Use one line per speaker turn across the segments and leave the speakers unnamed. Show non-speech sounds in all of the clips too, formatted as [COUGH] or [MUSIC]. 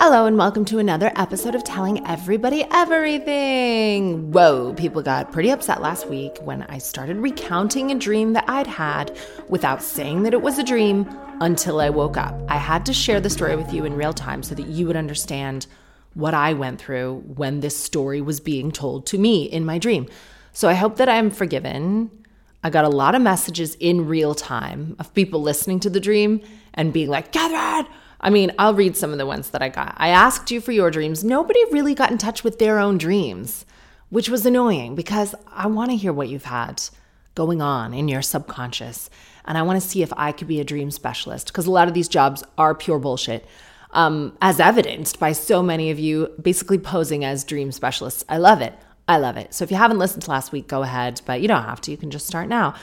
Hello, and welcome to another episode of Telling Everybody Everything. Whoa, people got pretty upset last week when I started recounting a dream that I'd had without saying that it was a dream until I woke up. I had to share the story with you in real time so that you would understand what I went through when this story was being told to me in my dream. So I hope that I'm forgiven. I got a lot of messages in real time of people listening to the dream and being like, Katherine, I mean, I'll read some of the ones that I got. I asked you for your dreams. Nobody really got in touch with their own dreams, which was annoying because I want to hear what you've had going on in your subconscious. And I want to see if I could be a dream specialist because a lot of these jobs are pure bullshit, um, as evidenced by so many of you basically posing as dream specialists. I love it. I love it. So if you haven't listened to last week, go ahead, but you don't have to. You can just start now.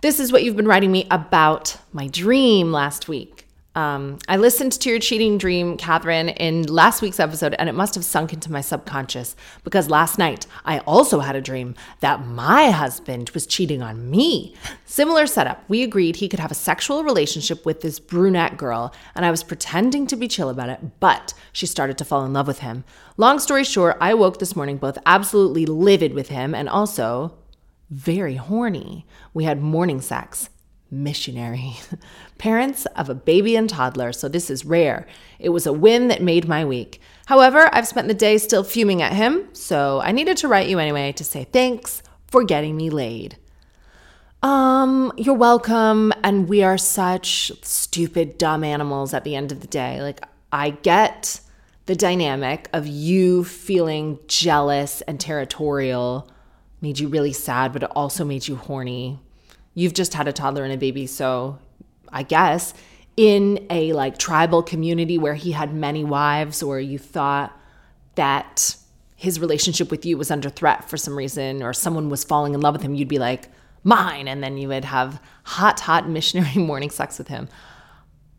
This is what you've been writing me about my dream last week. Um, I listened to your cheating dream, Katherine, in last week's episode, and it must have sunk into my subconscious because last night I also had a dream that my husband was cheating on me. Similar setup. We agreed he could have a sexual relationship with this brunette girl, and I was pretending to be chill about it, but she started to fall in love with him. Long story short, I woke this morning both absolutely livid with him and also very horny. We had morning sex missionary, [LAUGHS] parents of a baby and toddler, so this is rare. It was a win that made my week. However, I've spent the day still fuming at him, so I needed to write you anyway to say thanks for getting me laid. Um, you're welcome, and we are such stupid, dumb animals at the end of the day. Like, I get the dynamic of you feeling jealous and territorial made you really sad, but it also made you horny you've just had a toddler and a baby, so I guess in a like tribal community where he had many wives or you thought that his relationship with you was under threat for some reason or someone was falling in love with him, you'd be like, mine. And then you would have hot, hot [LAUGHS] missionary morning sex with him.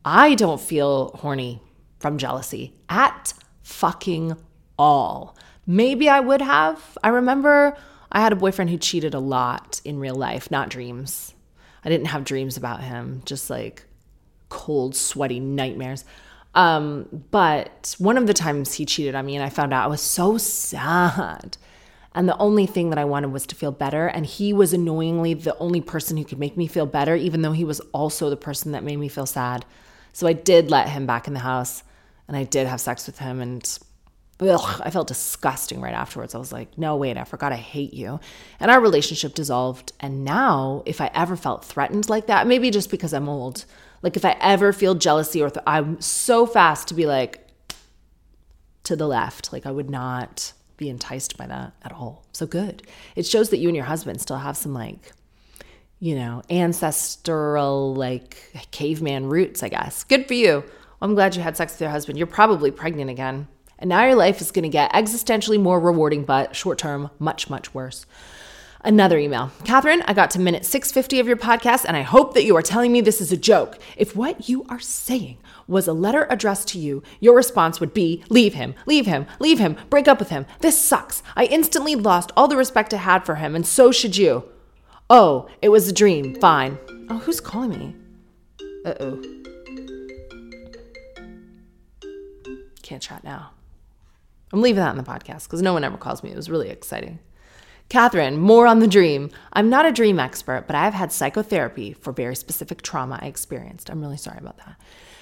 I don't feel horny from jealousy at fucking all. Maybe I would have. I remember I had a boyfriend who cheated a lot in real life, not dreams. I didn't have dreams about him, just like cold, sweaty nightmares. Um, but one of the times he cheated on me and I found out I was so sad. And the only thing that I wanted was to feel better. And he was annoyingly the only person who could make me feel better, even though he was also the person that made me feel sad. So I did let him back in the house and I did have sex with him. And ugh, I felt disgusting right afterwards. I was like, no, wait, I forgot I hate you. And our relationship dissolved. And now, if I ever felt threatened like that, maybe just because I'm old, like if I ever feel jealousy or th- I'm so fast to be like to the left, like I would not be enticed by that at all. So good. It shows that you and your husband still have some like, you know, ancestral, like caveman roots, I guess. Good for you. I'm glad you had sex with your husband. You're probably pregnant again. And now your life is going to get existentially more rewarding, but short term, much, much worse. Another email. Katherine, I got to minute 650 of your podcast, and I hope that you are telling me this is a joke. If what you are saying was a letter addressed to you, your response would be leave him, leave him, leave him, break up with him. This sucks. I instantly lost all the respect I had for him, and so should you. Oh, it was a dream. Fine. Oh, who's calling me? Uh oh. Can't chat now. I'm leaving that in the podcast because no one ever calls me. It was really exciting. Katherine, more on the dream. I'm not a dream expert, but I've had psychotherapy for very specific trauma I experienced. I'm really sorry about that.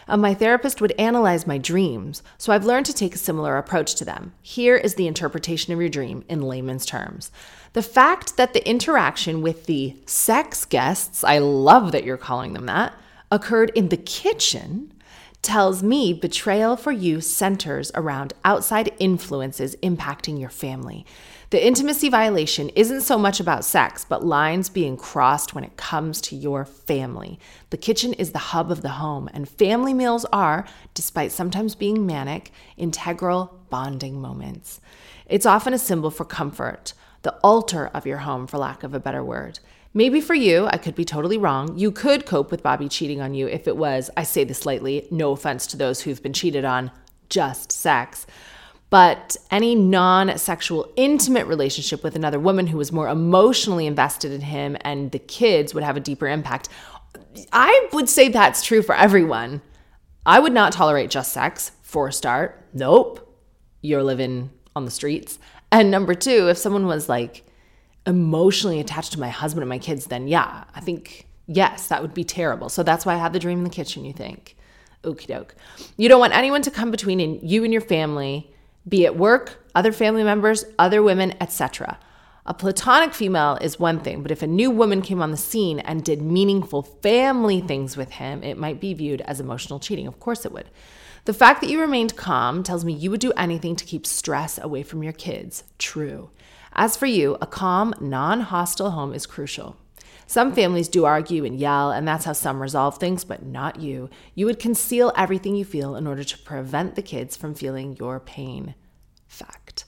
Uh, my therapist would analyze my dreams, so I've learned to take a similar approach to them. Here is the interpretation of your dream in layman's terms. The fact that the interaction with the sex guests, I love that you're calling them that, occurred in the kitchen tells me betrayal for you centers around outside influences impacting your family. The intimacy violation isn't so much about sex, but lines being crossed when it comes to your family. The kitchen is the hub of the home, and family meals are, despite sometimes being manic, integral bonding moments. It's often a symbol for comfort, the altar of your home, for lack of a better word. Maybe for you, I could be totally wrong. You could cope with Bobby cheating on you if it was, I say this lightly, no offense to those who've been cheated on, just sex. But any non sexual, intimate relationship with another woman who was more emotionally invested in him and the kids would have a deeper impact. I would say that's true for everyone. I would not tolerate just sex for a start. Nope. You're living on the streets. And number two, if someone was like emotionally attached to my husband and my kids, then yeah, I think, yes, that would be terrible. So that's why I had the dream in the kitchen, you think. Okie doke. You don't want anyone to come between you and your family be it work, other family members, other women, etc. A platonic female is one thing, but if a new woman came on the scene and did meaningful family things with him, it might be viewed as emotional cheating. Of course it would. The fact that you remained calm tells me you would do anything to keep stress away from your kids. True. As for you, a calm, non hostile home is crucial. Some families do argue and yell, and that's how some resolve things, but not you. You would conceal everything you feel in order to prevent the kids from feeling your pain. Fact.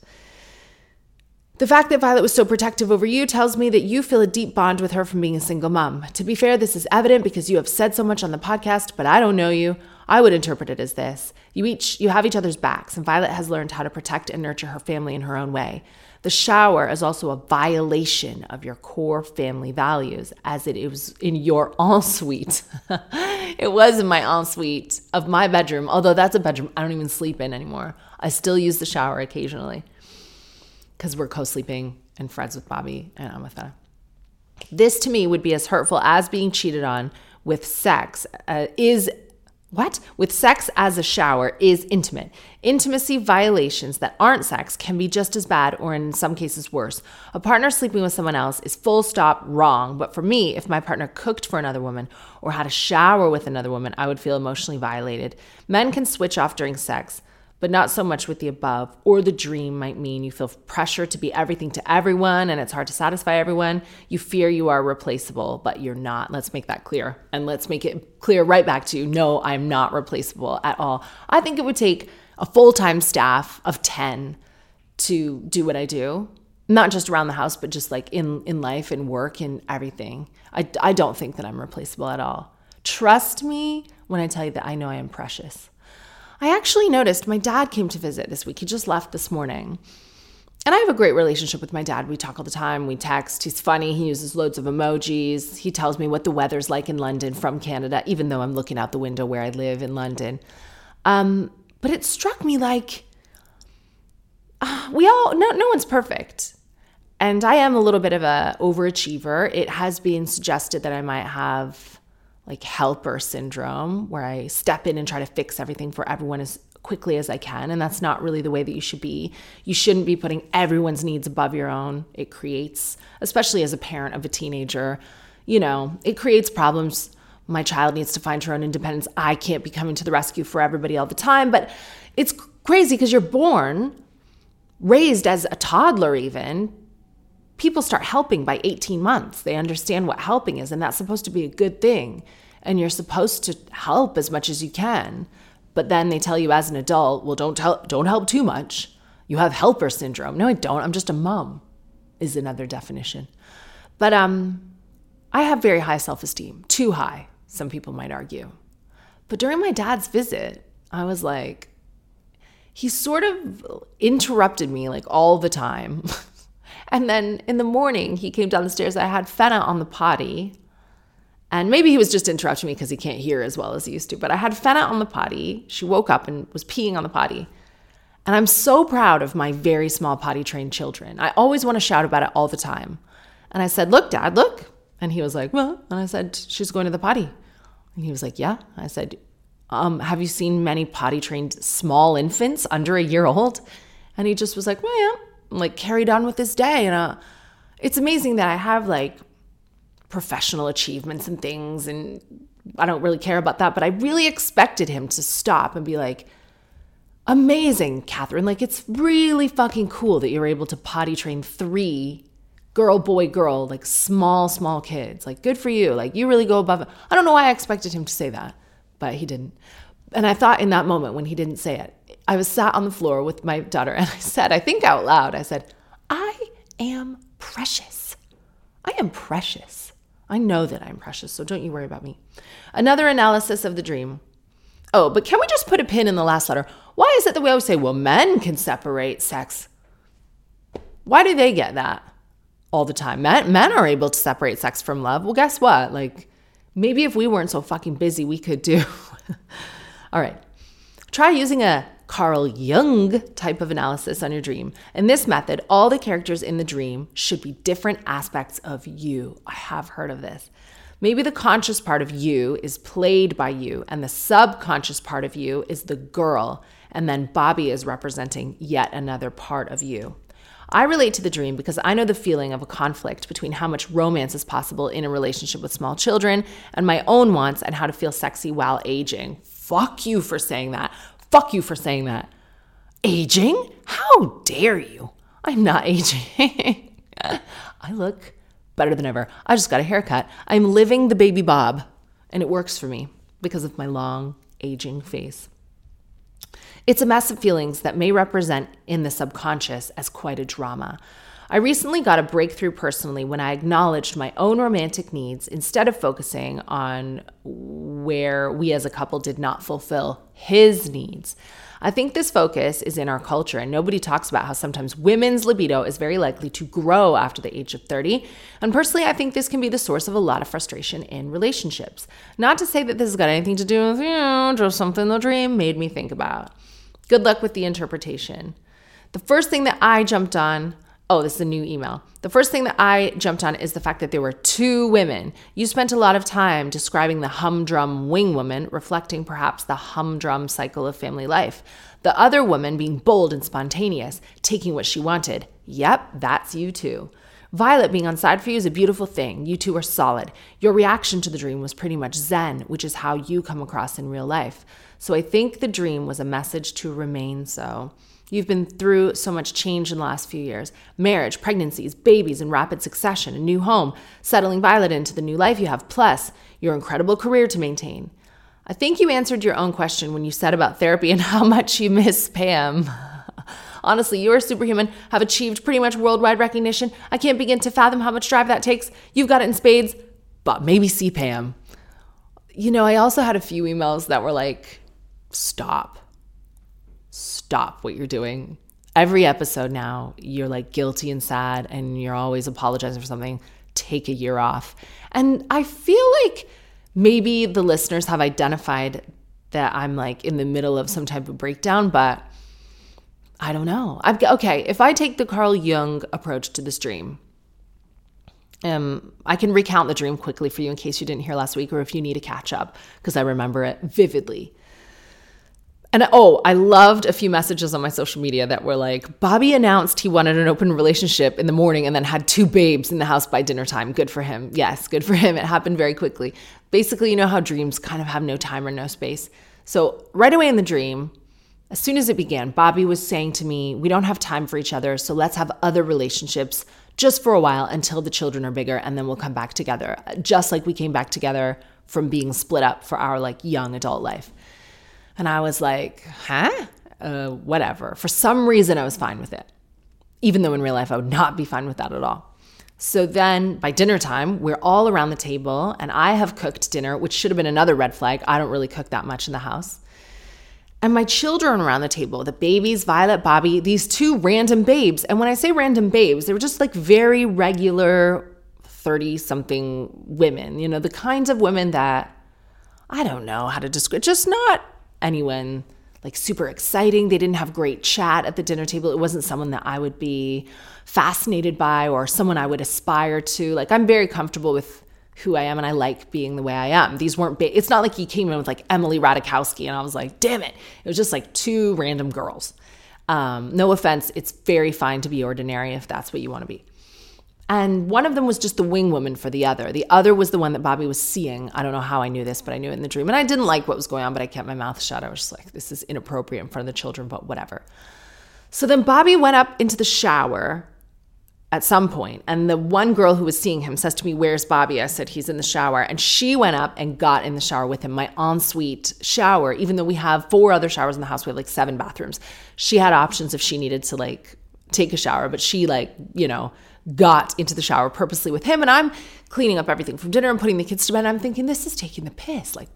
The fact that Violet was so protective over you tells me that you feel a deep bond with her from being a single mom. To be fair, this is evident because you have said so much on the podcast, but I don't know you. I would interpret it as this. You each you have each other's backs, and Violet has learned how to protect and nurture her family in her own way. The shower is also a violation of your core family values, as it is in your [LAUGHS] ensuite. it was in my ensuite of my bedroom, although that's a bedroom I don't even sleep in anymore. I still use the shower occasionally because we're co sleeping and friends with Bobby and I'm with her. This to me would be as hurtful as being cheated on with sex, uh, is what? With sex as a shower is intimate. Intimacy violations that aren't sex can be just as bad or in some cases worse. A partner sleeping with someone else is full stop wrong, but for me, if my partner cooked for another woman or had a shower with another woman, I would feel emotionally violated. Men can switch off during sex but not so much with the above. Or the dream might mean you feel pressure to be everything to everyone and it's hard to satisfy everyone. You fear you are replaceable, but you're not. Let's make that clear. And let's make it clear right back to you no, I'm not replaceable at all. I think it would take a full time staff of 10 to do what I do. Not just around the house, but just like in, in life and work and everything. I, I don't think that I'm replaceable at all. Trust me when I tell you that I know I am precious. I actually noticed my dad came to visit this week. He just left this morning. And I have a great relationship with my dad. We talk all the time. We text. He's funny. He uses loads of emojis. He tells me what the weather's like in London from Canada, even though I'm looking out the window where I live in London. Um, but it struck me like uh, we all no no one's perfect, and I am a little bit of a overachiever. It has been suggested that I might have like helper syndrome where I step in and try to fix everything for everyone as quickly as I can. And that's not really the way that you should be. You shouldn't be putting everyone's needs above your own. It creates, especially as a parent of a teenager, you know, it creates problems. My child needs to find her own independence. I can't be coming to the rescue for everybody all the time. But it's crazy because you're born, raised as a toddler, even. People start helping by 18 months. They understand what helping is, and that's supposed to be a good thing and you're supposed to help as much as you can. But then they tell you as an adult, well, don't tell, don't help too much. You have helper syndrome. No, I don't. I'm just a mom. Is another definition. But um, I have very high self-esteem, too high. Some people might argue. But during my dad's visit, I was like, he sort of interrupted me like all the time. [LAUGHS] and then in the morning, he came down the stairs. I had Fenna on the potty and maybe he was just interrupting me because he can't hear as well as he used to. But I had Fenna on the potty. She woke up and was peeing on the potty. And I'm so proud of my very small potty trained children. I always want to shout about it all the time. And I said, Look, dad, look. And he was like, Well, and I said, She's going to the potty. And he was like, Yeah. I said, um, Have you seen many potty trained small infants under a year old? And he just was like, Well, yeah. Like carried on with this day. And uh, it's amazing that I have like professional achievements and things. And I don't really care about that. But I really expected him to stop and be like, Amazing, Katherine. Like, it's really fucking cool that you're able to potty train three girl, boy, girl, like small, small kids. Like, good for you. Like, you really go above it. I don't know why I expected him to say that, but he didn't. And I thought in that moment when he didn't say it, I was sat on the floor with my daughter and I said, I think out loud, I said, I am precious. I am precious. I know that I'm precious, so don't you worry about me. Another analysis of the dream. Oh, but can we just put a pin in the last letter? Why is it that we always say, well, men can separate sex? Why do they get that all the time? Men, men are able to separate sex from love. Well, guess what? Like, maybe if we weren't so fucking busy, we could do. [LAUGHS] all right. Try using a Carl Jung type of analysis on your dream. In this method, all the characters in the dream should be different aspects of you. I have heard of this. Maybe the conscious part of you is played by you, and the subconscious part of you is the girl, and then Bobby is representing yet another part of you. I relate to the dream because I know the feeling of a conflict between how much romance is possible in a relationship with small children and my own wants and how to feel sexy while aging. Fuck you for saying that. Fuck you for saying that. Aging? How dare you? I'm not [LAUGHS] aging. I look better than ever. I just got a haircut. I'm living the baby bob, and it works for me because of my long, aging face. It's a mess of feelings that may represent in the subconscious as quite a drama. I recently got a breakthrough personally when I acknowledged my own romantic needs instead of focusing on where we as a couple did not fulfill his needs. I think this focus is in our culture, and nobody talks about how sometimes women's libido is very likely to grow after the age of 30. And personally, I think this can be the source of a lot of frustration in relationships. Not to say that this has got anything to do with, you know, just something the dream made me think about. Good luck with the interpretation. The first thing that I jumped on Oh, this is a new email. The first thing that I jumped on is the fact that there were two women. You spent a lot of time describing the humdrum wing woman, reflecting perhaps the humdrum cycle of family life. The other woman being bold and spontaneous, taking what she wanted. Yep, that's you too. Violet being on side for you is a beautiful thing. You two are solid. Your reaction to the dream was pretty much zen, which is how you come across in real life. So I think the dream was a message to remain so. You've been through so much change in the last few years marriage, pregnancies, babies in rapid succession, a new home, settling Violet into the new life you have, plus your incredible career to maintain. I think you answered your own question when you said about therapy and [LAUGHS] how much you miss Pam. Honestly, you are superhuman, have achieved pretty much worldwide recognition. I can't begin to fathom how much drive that takes. You've got it in spades, but maybe see Pam. You know, I also had a few emails that were like, stop stop what you're doing. Every episode now, you're like guilty and sad and you're always apologizing for something. Take a year off. And I feel like maybe the listeners have identified that I'm like in the middle of some type of breakdown, but I don't know. I've okay, if I take the Carl Jung approach to this dream, um, I can recount the dream quickly for you in case you didn't hear last week or if you need to catch up because I remember it vividly. And oh, I loved a few messages on my social media that were like, Bobby announced he wanted an open relationship in the morning and then had two babes in the house by dinner time. Good for him. Yes, good for him. It happened very quickly. Basically, you know how dreams kind of have no time or no space. So, right away in the dream, as soon as it began, Bobby was saying to me, We don't have time for each other, so let's have other relationships just for a while until the children are bigger, and then we'll come back together, just like we came back together from being split up for our like young adult life. And I was like, huh? Uh, whatever. For some reason, I was fine with it, even though in real life I would not be fine with that at all. So then by dinner time, we're all around the table, and I have cooked dinner, which should have been another red flag. I don't really cook that much in the house. And my children around the table, the babies, Violet, Bobby, these two random babes. And when I say random babes, they were just like very regular 30 something women, you know, the kinds of women that I don't know how to describe, just not anyone like super exciting. They didn't have great chat at the dinner table. It wasn't someone that I would be fascinated by or someone I would aspire to. Like I'm very comfortable with who I am and I like being the way I am. These weren't ba- it's not like he came in with like Emily Ratajkowski and I was like, "Damn it." It was just like two random girls. Um, no offense, it's very fine to be ordinary if that's what you want to be. And one of them was just the wing woman for the other. The other was the one that Bobby was seeing. I don't know how I knew this, but I knew it in the dream. And I didn't like what was going on, but I kept my mouth shut. I was just like, this is inappropriate in front of the children, but whatever. So then Bobby went up into the shower at some point, and the one girl who was seeing him says to me, Where's Bobby? I said, He's in the shower. And she went up and got in the shower with him, my ensuite shower, even though we have four other showers in the house, we have like seven bathrooms. She had options if she needed to like take a shower, but she like, you know, got into the shower purposely with him. And I'm cleaning up everything from dinner and putting the kids to bed. I'm thinking, this is taking the piss. Like,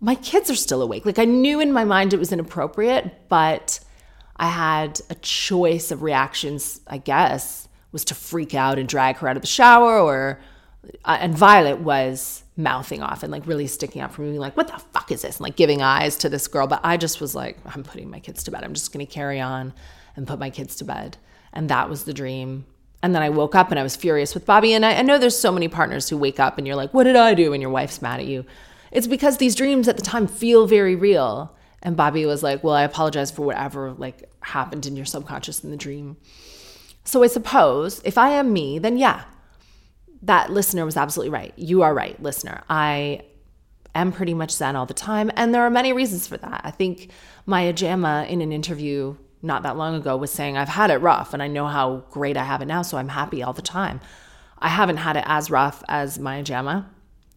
my kids are still awake. Like, I knew in my mind it was inappropriate, but I had a choice of reactions, I guess, was to freak out and drag her out of the shower or. Uh, and Violet was mouthing off and like really sticking out for me, like, what the fuck is this? And like giving eyes to this girl. But I just was like, I'm putting my kids to bed. I'm just going to carry on and put my kids to bed. And that was the dream. And then I woke up and I was furious with Bobby. And I, I know there's so many partners who wake up and you're like, what did I do? And your wife's mad at you. It's because these dreams at the time feel very real. And Bobby was like, well, I apologize for whatever like happened in your subconscious in the dream. So I suppose if I am me, then yeah, that listener was absolutely right. You are right, listener. I am pretty much Zen all the time. And there are many reasons for that. I think Maya Jama in an interview not that long ago was saying, I've had it rough and I know how great I have it now, so I'm happy all the time. I haven't had it as rough as Maya Jama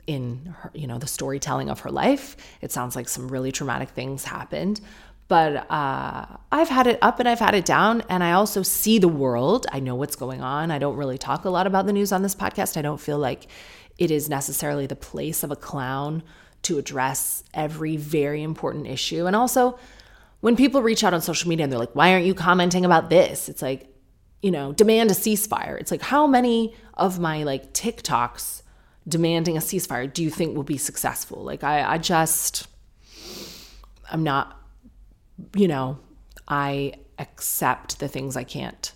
in her, you know, the storytelling of her life. It sounds like some really traumatic things happened. But uh, I've had it up and I've had it down, and I also see the world. I know what's going on. I don't really talk a lot about the news on this podcast. I don't feel like it is necessarily the place of a clown to address every very important issue. And also, when people reach out on social media and they're like, why aren't you commenting about this? It's like, you know, demand a ceasefire. It's like, how many of my like TikToks demanding a ceasefire do you think will be successful? Like, I, I just, I'm not, you know, I accept the things I can't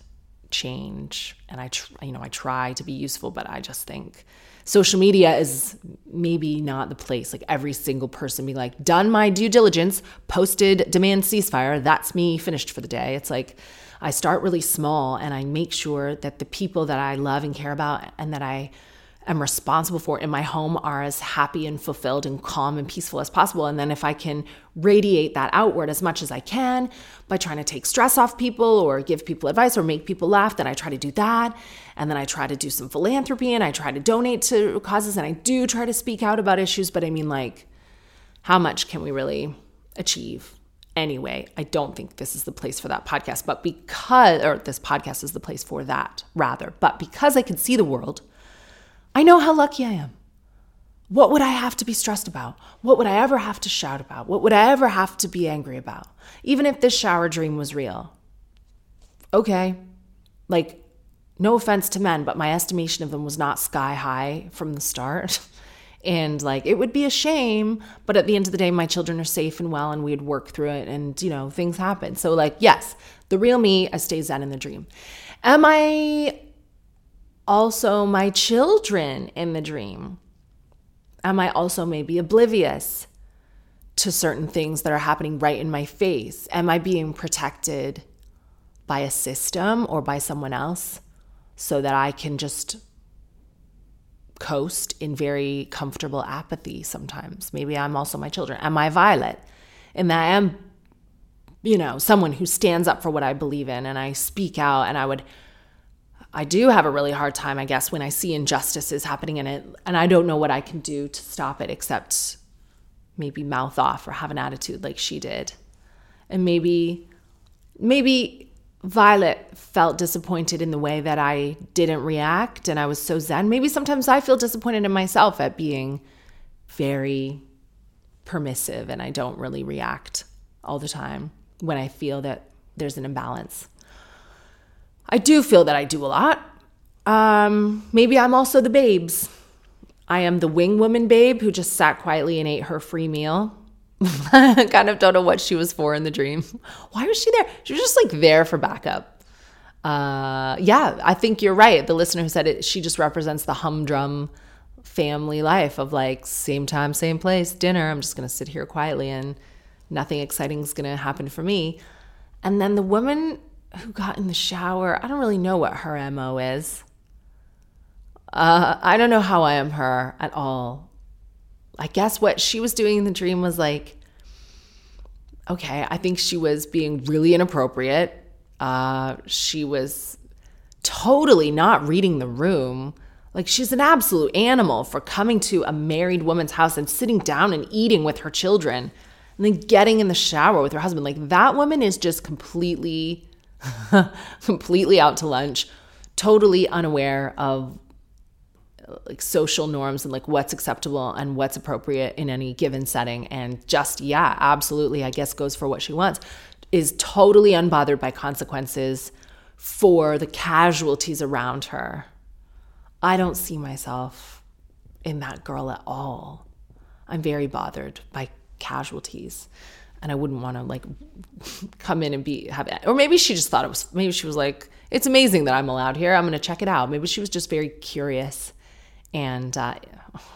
change and I, tr- you know, I try to be useful, but I just think social media is maybe not the place. Like every single person be like, done my due diligence, posted demand ceasefire. That's me finished for the day. It's like I start really small and I make sure that the people that I love and care about and that I am responsible for in my home are as happy and fulfilled and calm and peaceful as possible. And then if I can radiate that outward as much as I can by trying to take stress off people or give people advice or make people laugh, then I try to do that. And then I try to do some philanthropy and I try to donate to causes and I do try to speak out about issues. But I mean, like, how much can we really achieve? Anyway, I don't think this is the place for that podcast, but because, or this podcast is the place for that rather, but because I can see the world, I know how lucky I am. What would I have to be stressed about? What would I ever have to shout about? What would I ever have to be angry about? Even if this shower dream was real. Okay. Like, no offense to men, but my estimation of them was not sky high from the start. [LAUGHS] and like, it would be a shame, but at the end of the day, my children are safe and well, and we'd work through it, and you know, things happen. So, like, yes, the real me, I stay zen in the dream. Am I also my children in the dream? Am I also maybe oblivious to certain things that are happening right in my face? Am I being protected by a system or by someone else so that I can just coast in very comfortable apathy sometimes? Maybe I'm also my children. Am I Violet? And that I am, you know, someone who stands up for what I believe in and I speak out and I would I do have a really hard time, I guess, when I see injustices happening in it and I don't know what I can do to stop it except maybe mouth off or have an attitude like she did. And maybe, maybe Violet felt disappointed in the way that I didn't react and I was so zen. Maybe sometimes I feel disappointed in myself at being very permissive and I don't really react all the time when I feel that there's an imbalance. I do feel that I do a lot. Um, maybe I'm also the babes. I am the wing woman babe who just sat quietly and ate her free meal [LAUGHS] kind of don't know what she was for in the dream. [LAUGHS] Why was she there? She was just like there for backup. Uh, yeah, I think you're right. The listener who said it, she just represents the humdrum family life of like same time, same place, dinner. I'm just gonna sit here quietly and nothing exciting is gonna happen for me. And then the woman who got in the shower, I don't really know what her MO is. Uh, I don't know how I am her at all. I guess what she was doing in the dream was like, okay, I think she was being really inappropriate. Uh, she was totally not reading the room. Like, she's an absolute animal for coming to a married woman's house and sitting down and eating with her children and then getting in the shower with her husband. Like, that woman is just completely, [LAUGHS] completely out to lunch, totally unaware of like social norms and like what's acceptable and what's appropriate in any given setting. And just yeah absolutely i guess goes for what she wants is totally unbothered by consequences for the casualties around her. I don't see myself in that girl at all. I'm very bothered by casualties and i wouldn't want to like come in and be have or maybe she just thought it was maybe she was like it's amazing that i'm allowed here i'm going to check it out maybe she was just very curious and uh,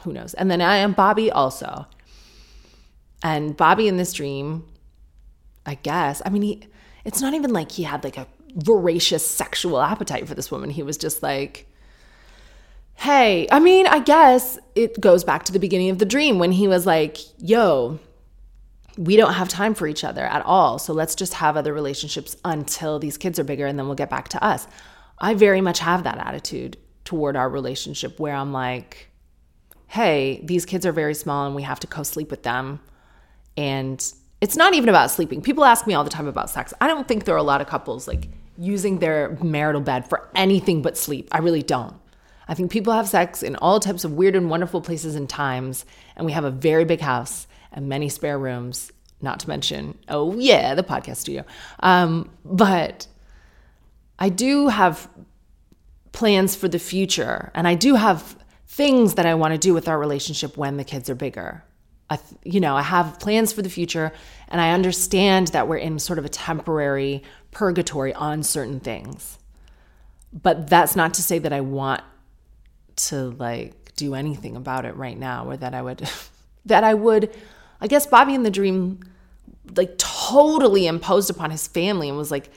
who knows? And then I am Bobby also. And Bobby in this dream, I guess, I mean, he, it's not even like he had like a voracious sexual appetite for this woman. He was just like, hey, I mean, I guess it goes back to the beginning of the dream when he was like, yo, we don't have time for each other at all. So let's just have other relationships until these kids are bigger and then we'll get back to us. I very much have that attitude toward our relationship where I'm like, hey, these kids are very small and we have to co sleep with them. And it's not even about sleeping. People ask me all the time about sex. I don't think there are a lot of couples like using their marital bed for anything but sleep. I really don't. I think people have sex in all types of weird and wonderful places and times. And we have a very big house and many spare rooms, not to mention, oh, yeah, the podcast studio. Um, but I do have plans for the future. And I do have things that I want to do with our relationship when the kids are bigger. I, you know, I have plans for the future and I understand that we're in sort of a temporary purgatory on certain things. But that's not to say that I want to like do anything about it right now or that I would [LAUGHS] that I would I guess Bobby in the dream like totally imposed upon his family and was like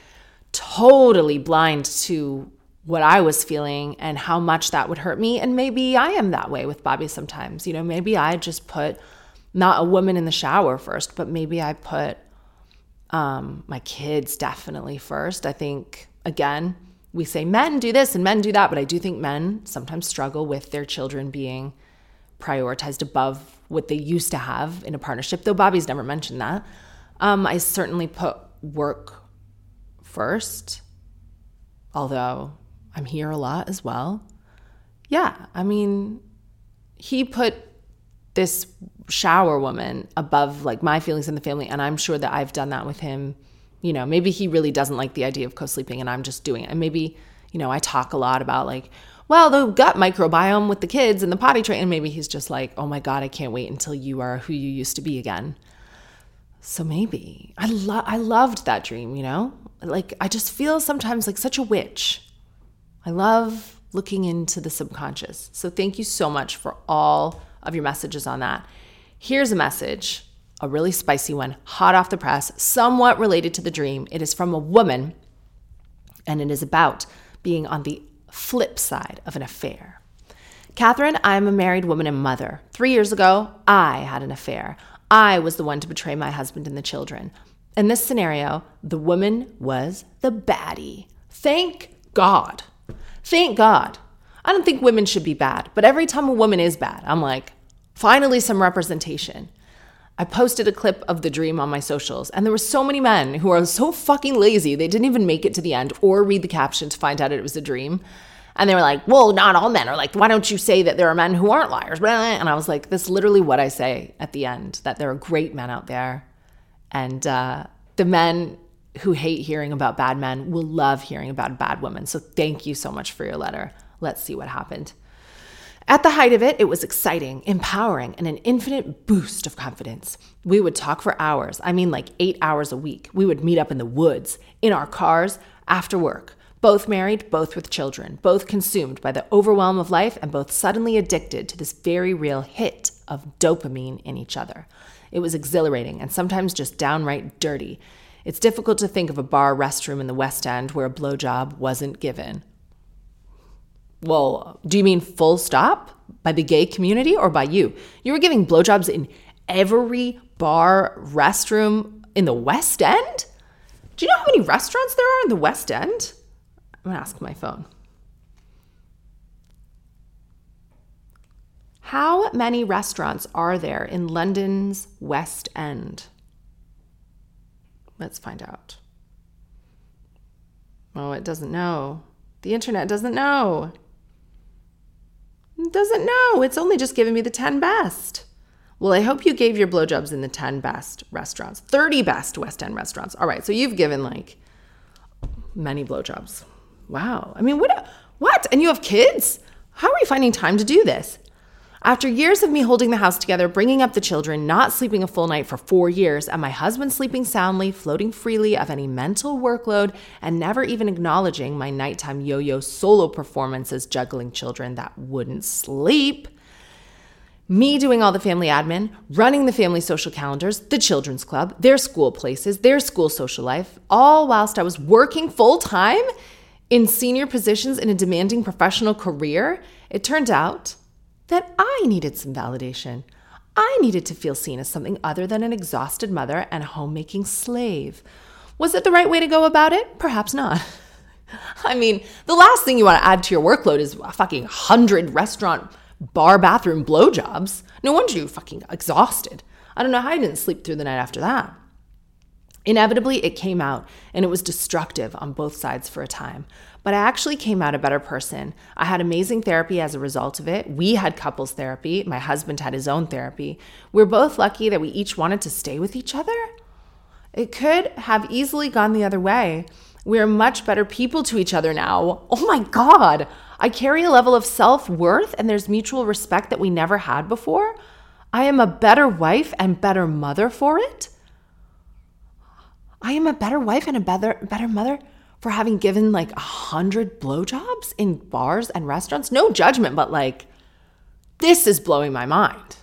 totally blind to what I was feeling and how much that would hurt me. And maybe I am that way with Bobby sometimes. You know, maybe I just put not a woman in the shower first, but maybe I put um, my kids definitely first. I think, again, we say men do this and men do that, but I do think men sometimes struggle with their children being prioritized above what they used to have in a partnership, though Bobby's never mentioned that. Um, I certainly put work first, although I'm here a lot as well. Yeah, I mean, he put this shower woman above like my feelings in the family, and I'm sure that I've done that with him. You know, maybe he really doesn't like the idea of co sleeping, and I'm just doing it. And maybe, you know, I talk a lot about like, well, the gut microbiome with the kids and the potty train, and maybe he's just like, oh my God, I can't wait until you are who you used to be again. So maybe I lo- I loved that dream, you know? Like I just feel sometimes like such a witch I love looking into the subconscious. So thank you so much for all of your messages on that. Here's a message, a really spicy one, hot off the press, somewhat related to the dream. It is from a woman, and it is about being on the flip side of an affair. Katherine, I'm a married woman and mother. Three years ago, I had an affair. I was the one to betray my husband and the children. In this scenario, the woman was the baddie. Thank God. Thank God. I don't think women should be bad, but every time a woman is bad, I'm like, finally some representation. I posted a clip of the dream on my socials, and there were so many men who are so fucking lazy, they didn't even make it to the end or read the caption to find out it was a dream. And they were like, well, not all men are like, why don't you say that there are men who aren't liars? [LAUGHS] And I was like, this is literally what I say at the end that there are great men out there. And uh, the men who hate hearing about bad men will love hearing about bad women. So thank you so much for your letter. Let's see what happened. At the height of it, it was exciting, empowering, and an infinite boost of confidence. We would talk for hours. I mean, like eight hours a week. We would meet up in the woods, in our cars, after work. Both married, both with children, both consumed by the overwhelm of life, and both suddenly addicted to this very real hit of dopamine in each other. It was exhilarating and sometimes just downright dirty. It's difficult to think of a bar restroom in the West End where a blowjob wasn't given. Well, do you mean full stop? By the gay community or by you? You were giving blowjobs in every bar, restroom in the West End? Do you know how many restaurants there are in the West End? I'm gonna ask my phone. How many restaurants are there in London's West End? Let's find out. Oh, it doesn't know. The internet doesn't know. Doesn't know. It's only just giving me the 10 best. Well, I hope you gave your blowjobs in the 10 best restaurants, 30 best West End restaurants. All right, so you've given like many blowjobs. Wow. I mean, what? What? And you have kids? How are you finding time to do this? After years of me holding the house together, bringing up the children, not sleeping a full night for four years, and my husband sleeping soundly, floating freely of any mental workload, and never even acknowledging my nighttime yo yo solo performances juggling children that wouldn't sleep, me doing all the family admin, running the family social calendars, the children's club, their school places, their school social life, all whilst I was working full time in senior positions in a demanding professional career, it turned out that I needed some validation. I needed to feel seen as something other than an exhausted mother and a homemaking slave. Was it the right way to go about it? Perhaps not. [LAUGHS] I mean, the last thing you want to add to your workload is a fucking 100 restaurant bar bathroom blowjobs. No wonder you're fucking exhausted. I don't know how I didn't sleep through the night after that. Inevitably, it came out, and it was destructive on both sides for a time. But I actually came out a better person. I had amazing therapy as a result of it. We had couples therapy. My husband had his own therapy. We we're both lucky that we each wanted to stay with each other. It could have easily gone the other way. We're much better people to each other now. Oh my God. I carry a level of self worth and there's mutual respect that we never had before. I am a better wife and better mother for it. I am a better wife and a better, better mother for having given like a hundred blowjobs in bars and restaurants. No judgment, but like, this is blowing my mind.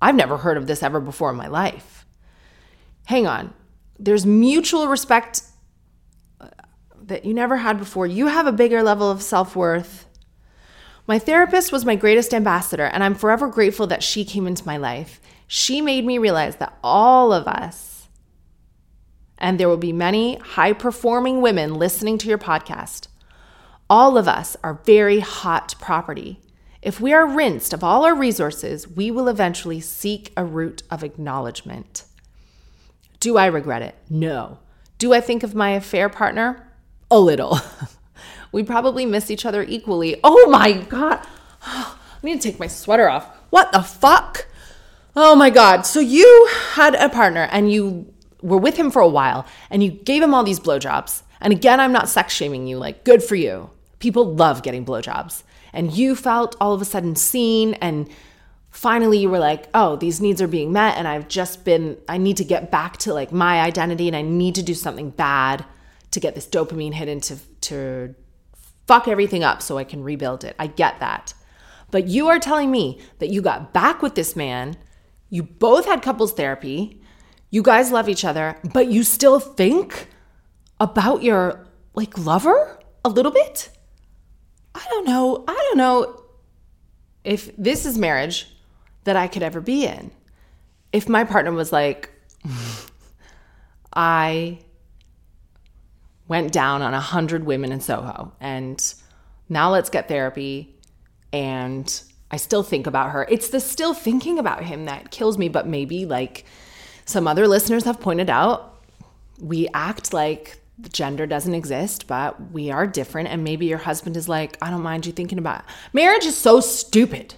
I've never heard of this ever before in my life. Hang on. There's mutual respect uh, that you never had before. You have a bigger level of self worth. My therapist was my greatest ambassador, and I'm forever grateful that she came into my life. She made me realize that all of us and there will be many high performing women listening to your podcast. All of us are very hot property. If we are rinsed of all our resources, we will eventually seek a route of acknowledgement. Do I regret it? No. Do I think of my affair partner? A little. [LAUGHS] we probably miss each other equally. Oh my God. [SIGHS] I need to take my sweater off. What the fuck? Oh my God. So you had a partner and you were with him for a while and you gave him all these blowjobs. And again, I'm not sex shaming you, like, good for you. People love getting blowjobs. And you felt all of a sudden seen and finally you were like, oh, these needs are being met. And I've just been, I need to get back to like my identity and I need to do something bad to get this dopamine hit into to fuck everything up so I can rebuild it. I get that. But you are telling me that you got back with this man, you both had couples therapy, you guys love each other, but you still think about your like lover a little bit? I don't know. I don't know if this is marriage that I could ever be in. If my partner was like, [LAUGHS] I went down on a hundred women in Soho and now let's get therapy and I still think about her. It's the still thinking about him that kills me, but maybe like some other listeners have pointed out we act like gender doesn't exist, but we are different. And maybe your husband is like, I don't mind you thinking about it. Marriage is so stupid.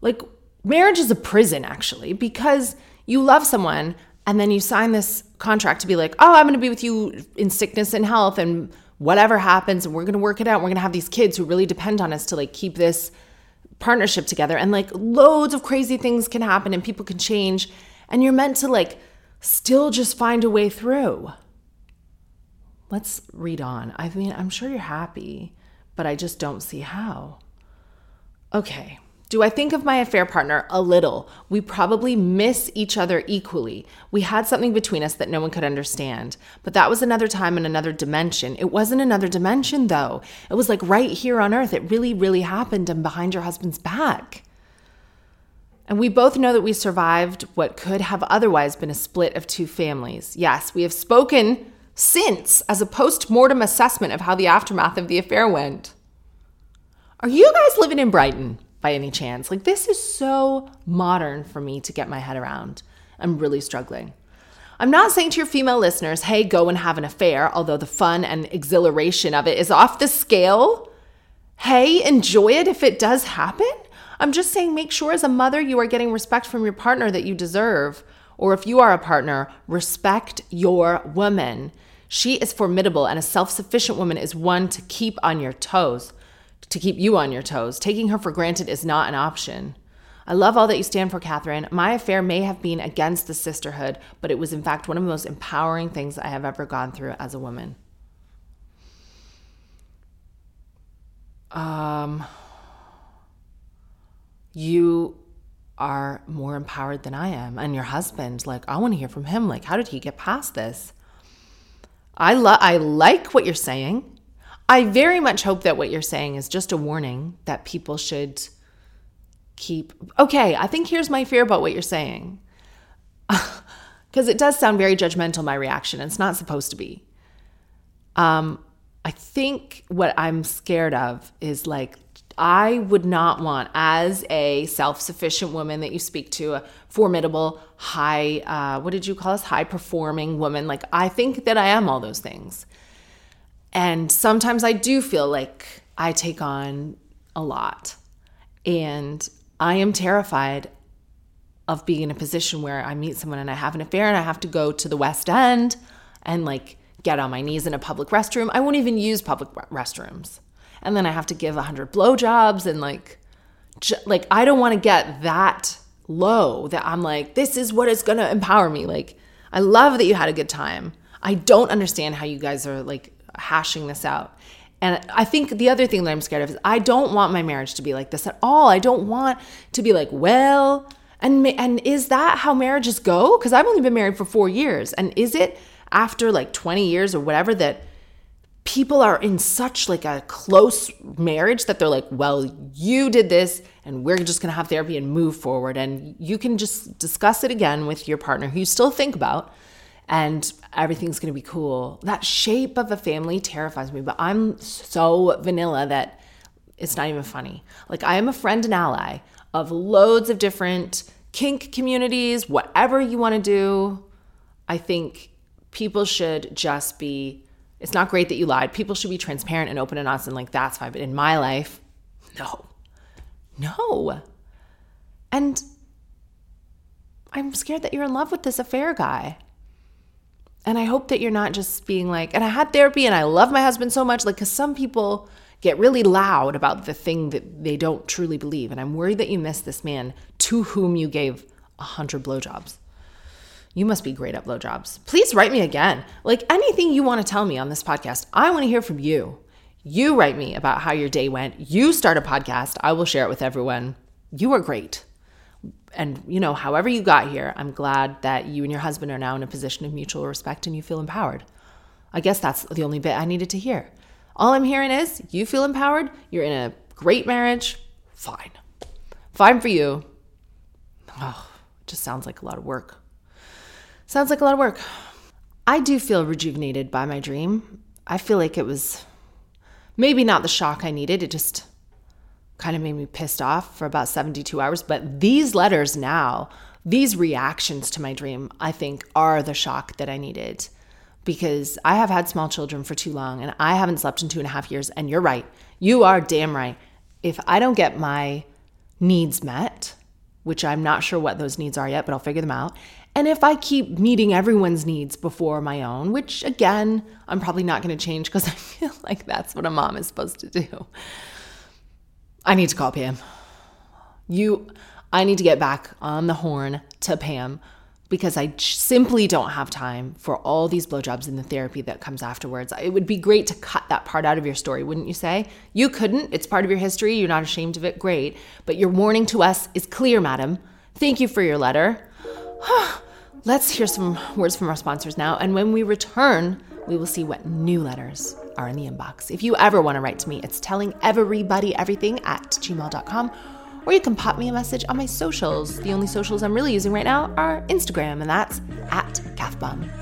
Like, marriage is a prison, actually, because you love someone and then you sign this contract to be like, oh, I'm going to be with you in sickness and health and whatever happens and we're going to work it out. We're going to have these kids who really depend on us to like keep this partnership together and like loads of crazy things can happen and people can change and you're meant to like still just find a way through. Let's read on. I mean, I'm sure you're happy, but I just don't see how. Okay. Do I think of my affair partner? A little. We probably miss each other equally. We had something between us that no one could understand. But that was another time in another dimension. It wasn't another dimension, though. It was like right here on earth. It really, really happened and behind your husband's back. And we both know that we survived what could have otherwise been a split of two families. Yes, we have spoken since as a post mortem assessment of how the aftermath of the affair went. Are you guys living in Brighton? by any chance. Like, this is so modern for me to get my head around. I'm really struggling. I'm not saying to your female listeners, hey, go and have an affair, although the fun and exhilaration of it is off the scale. Hey, enjoy it if it does happen. I'm just saying, make sure as a mother you are getting respect from your partner that you deserve. Or if you are a partner, respect your woman. She is formidable, and a self sufficient woman is one to keep on your toes to keep you on your toes. Taking her for granted is not an option. I love all that you stand for, Katherine. My affair may have been against the sisterhood, but it was in fact one of the most empowering things I have ever gone through as a woman. Um, you are more empowered than I am, and your husband. Like, I want to hear from him. Like, how did he get past this? I love. I like what you're saying. I very much hope that what you're saying is just a warning that people should keep. Okay, I think here's my fear about what you're saying. [LAUGHS] Because it does sound very judgmental, my reaction. It's not supposed to be. Um, I think what I'm scared of is like, I would not want, as a self sufficient woman that you speak to, a formidable, high, uh, what did you call us? High performing woman. Like, I think that I am all those things. And sometimes I do feel like I take on a lot. And I am terrified of being in a position where I meet someone and I have an affair and I have to go to the West End and like get on my knees in a public restroom. I won't even use public restrooms. And then I have to give 100 blowjobs and like, like I don't want to get that low that I'm like, this is what is going to empower me. Like, I love that you had a good time. I don't understand how you guys are like hashing this out. And I think the other thing that I'm scared of is I don't want my marriage to be like this at all. I don't want to be like, well, and and is that how marriages go? Because I've only been married for four years, and is it after like 20 years or whatever that people are in such like a close marriage that they're like, well, you did this, and we're just gonna have therapy and move forward, and you can just discuss it again with your partner who you still think about and everything's going to be cool. That shape of a family terrifies me, but I'm so vanilla that it's not even funny. Like, I am a friend and ally of loads of different kink communities, whatever you want to do. I think people should just be, it's not great that you lied. People should be transparent and open and honest and like, that's fine. But in my life, no, no. And I'm scared that you're in love with this affair guy. And I hope that you're not just being like, and I had therapy and I love my husband so much. Like, because some people get really loud about the thing that they don't truly believe. And I'm worried that you miss this man to whom you gave a hundred blowjobs. You must be great at blowjobs. Please write me again. Like anything you want to tell me on this podcast, I want to hear from you. You write me about how your day went. You start a podcast. I will share it with everyone. You are great and you know however you got here i'm glad that you and your husband are now in a position of mutual respect and you feel empowered i guess that's the only bit i needed to hear all i'm hearing is you feel empowered you're in a great marriage fine fine for you oh it just sounds like a lot of work sounds like a lot of work i do feel rejuvenated by my dream i feel like it was maybe not the shock i needed it just kind of made me pissed off for about 72 hours. But these letters now, these reactions to my dream, I think are the shock that I needed because I have had small children for too long and I haven't slept in two and a half years. And you're right. You are damn right. If I don't get my needs met, which I'm not sure what those needs are yet, but I'll figure them out, And if I keep meeting everyone's needs before my own, which again, I'm probably not going to change because [LAUGHS] I feel like that's what a mom is supposed to do. I need to call Pam. You, I need to get back on the horn to Pam because I simply don't have time for all these blowjobs and the therapy that comes afterwards. It would be great to cut that part out of your story, wouldn't you say? You couldn't. It's part of your history. You're not ashamed of it. Great. But your warning to us is clear, madam. Thank you for your letter. [SIGHS] Let's hear some words from our sponsors now. And when we return, we will see what new letters are in the inbox. If you ever want to write to me, it's telling everybody everything at gmail.com. Or you can pop me a message on my socials. The only socials I'm really using right now are Instagram, and that's at Kathbum.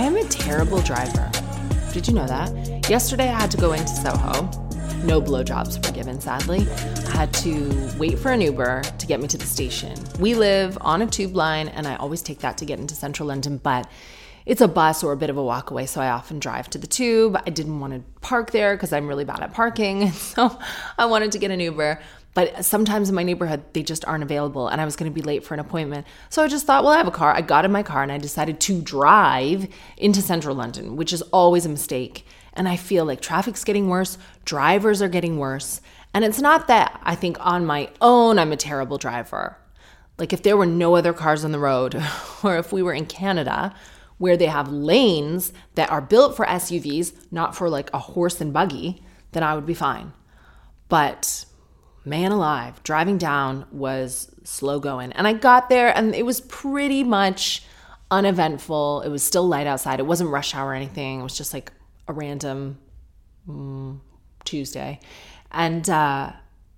I am a terrible driver. Did you know that? Yesterday I had to go into Soho. No blowjobs were given, sadly. I had to wait for an Uber to get me to the station. We live on a tube line, and I always take that to get into central London, but it's a bus or a bit of a walk away, so I often drive to the tube. I didn't want to park there because I'm really bad at parking, [LAUGHS] so I wanted to get an Uber. But sometimes in my neighborhood, they just aren't available, and I was going to be late for an appointment. So I just thought, well, I have a car. I got in my car and I decided to drive into central London, which is always a mistake. And I feel like traffic's getting worse, drivers are getting worse. And it's not that I think on my own I'm a terrible driver. Like if there were no other cars on the road, [LAUGHS] or if we were in Canada, where they have lanes that are built for SUVs, not for like a horse and buggy, then I would be fine. But man alive, driving down was slow going. And I got there and it was pretty much uneventful. It was still light outside. It wasn't rush hour or anything. It was just like a random mm, Tuesday. And uh,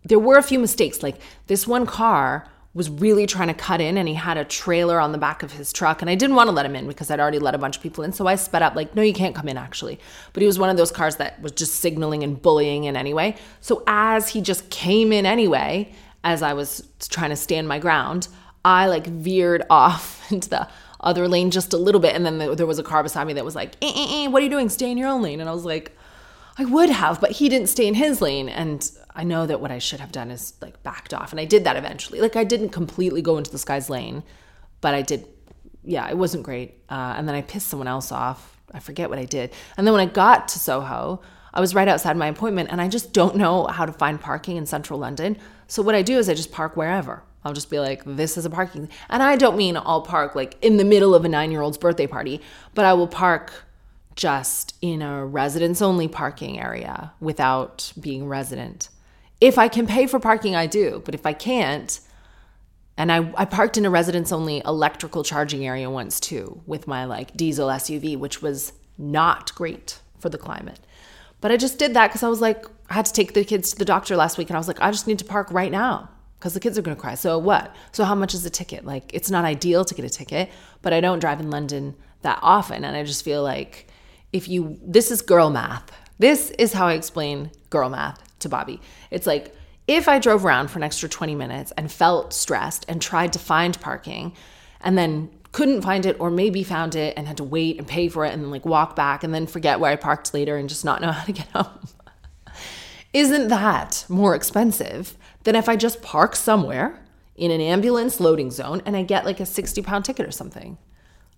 there were a few mistakes. Like this one car was really trying to cut in and he had a trailer on the back of his truck and I didn't want to let him in because I'd already let a bunch of people in. So I sped up like no you can't come in actually. But he was one of those cars that was just signaling and bullying in anyway. So as he just came in anyway as I was trying to stand my ground I like veered [LAUGHS] off into the other lane just a little bit. And then there was a car beside me that was like eh, eh, eh, what are you doing? Stay in your own lane. And I was like I would have, but he didn't stay in his lane. And I know that what I should have done is like backed off. And I did that eventually. Like I didn't completely go into this guy's lane, but I did. Yeah, it wasn't great. Uh, and then I pissed someone else off. I forget what I did. And then when I got to Soho, I was right outside my appointment and I just don't know how to find parking in central London. So what I do is I just park wherever. I'll just be like, this is a parking. And I don't mean I'll park like in the middle of a nine year old's birthday party, but I will park just in a residence only parking area without being resident. If I can pay for parking, I do. But if I can't, and I, I parked in a residence only electrical charging area once too with my like diesel SUV, which was not great for the climate. But I just did that because I was like, I had to take the kids to the doctor last week and I was like, I just need to park right now because the kids are going to cry. So what? So how much is the ticket? Like, it's not ideal to get a ticket, but I don't drive in London that often. And I just feel like if you, this is girl math. This is how I explain girl math to Bobby. It's like if I drove around for an extra 20 minutes and felt stressed and tried to find parking and then couldn't find it or maybe found it and had to wait and pay for it and then like walk back and then forget where I parked later and just not know [LAUGHS] how to get home. Isn't that more expensive than if I just park somewhere in an ambulance loading zone and I get like a 60 pound ticket or something.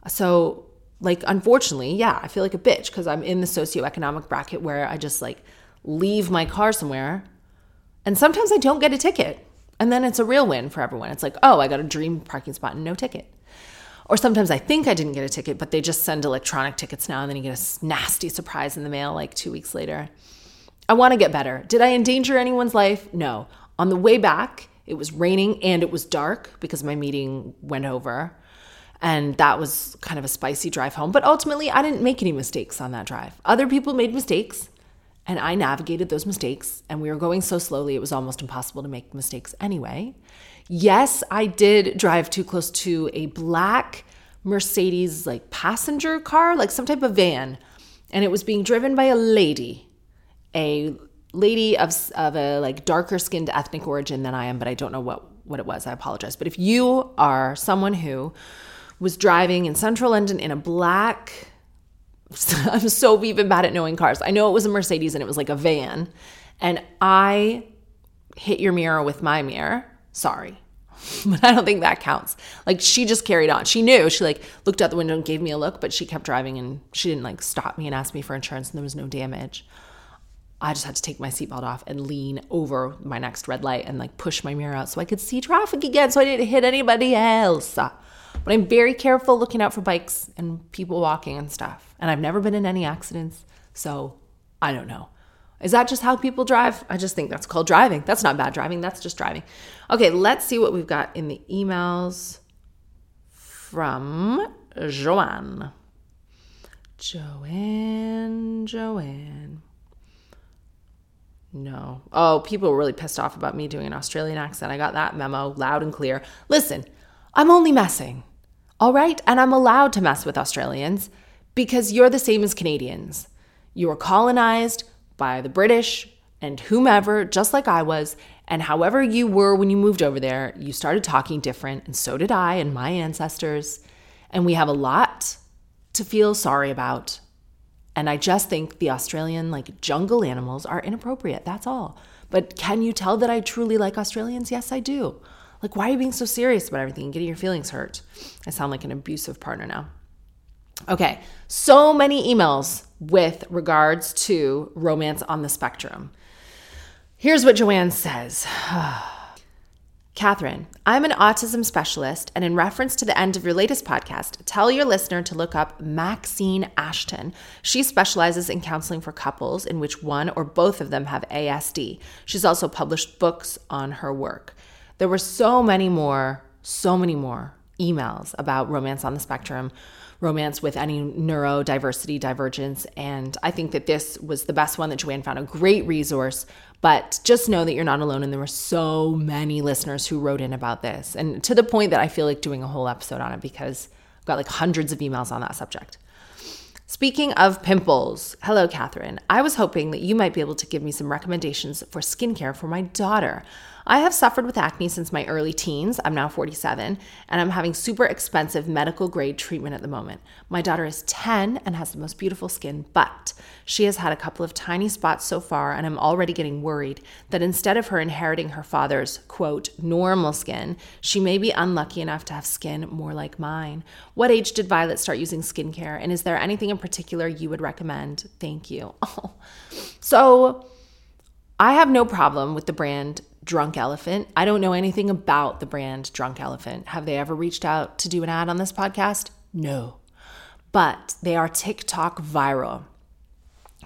So, like, unfortunately, yeah, I feel like a bitch because I'm in the socioeconomic bracket where I just like leave my car somewhere and sometimes I don't get a ticket. And then it's a real win for everyone. It's like, oh, I got a dream parking spot and no ticket. Or sometimes I think I didn't get a ticket, but they just send electronic tickets now and then you get a nasty surprise in the mail like two weeks later. I want to get better. Did I endanger anyone's life? No. On the way back, it was raining and it was dark because my meeting went over. And that was kind of a spicy drive home. But ultimately, I didn't make any mistakes on that drive. Other people made mistakes, and I navigated those mistakes. And we were going so slowly, it was almost impossible to make mistakes anyway. Yes, I did drive too close to a black Mercedes, like passenger car, like some type of van. And it was being driven by a lady, a lady of, of a like darker skinned ethnic origin than I am, but I don't know what, what it was. I apologize. But if you are someone who was driving in central London in a black, [LAUGHS] I'm so even bad at knowing cars. I know it was a Mercedes and it was like a van. And I hit your mirror with my mirror. Sorry. [LAUGHS] But I don't think that counts. Like she just carried on. She knew. She like looked out the window and gave me a look, but she kept driving and she didn't like stop me and ask me for insurance and there was no damage. I just had to take my seatbelt off and lean over my next red light and like push my mirror out so I could see traffic again so I didn't hit anybody else. But I'm very careful looking out for bikes and people walking and stuff. And I've never been in any accidents. So I don't know. Is that just how people drive? I just think that's called driving. That's not bad driving. That's just driving. Okay, let's see what we've got in the emails from Joanne. Joanne, Joanne. No. Oh, people were really pissed off about me doing an Australian accent. I got that memo loud and clear. Listen, I'm only messing. All right? And I'm allowed to mess with Australians because you're the same as Canadians. You were colonized by the British and whomever, just like I was. And however you were when you moved over there, you started talking different. And so did I and my ancestors. And we have a lot to feel sorry about and I just think the Australian like jungle animals are inappropriate. That's all. But can you tell that I truly like Australians? Yes, I do. Like, why are you being so serious about everything and getting your feelings hurt? I sound like an abusive partner now. Okay, so many emails with regards to romance on the spectrum. Here's what Joanne says. [SIGHS] Katherine, I'm an autism specialist, and in reference to the end of your latest podcast, tell your listener to look up Maxine Aston. She specializes in counseling for couples in which one or both of them have ASD. She's also published books on her work. There were so many more, so many more emails about romance on the spectrum romance with any neurodiversity divergence. And I think that this was the best one that Joanne found, a great resource. But just know that you're not alone. And there were so many listeners who wrote in about this. And to the point that I feel like doing a whole episode on it because I've got like hundreds of emails on that subject. Speaking of pimples, hello, Katherine. I was hoping that you might be able to give me some recommendations for skincare for my daughter. I have suffered with acne since my early teens. I'm now 47, and I'm having super expensive medical grade treatment at the moment. My daughter is 10 and has the most beautiful skin, but she has had a couple of tiny spots so far, and I'm already getting worried that instead of her inheriting her father's quote, normal skin, she may be unlucky enough to have skin more like mine. What age did Violet start using skincare, and is there anything in particular you would recommend? Thank you. [LAUGHS] So, I have no problem with the brand Drunk Elephant. I don't know anything about the brand Drunk Elephant. Have they ever reached out to do an ad on this podcast? No. But they are TikTok viral.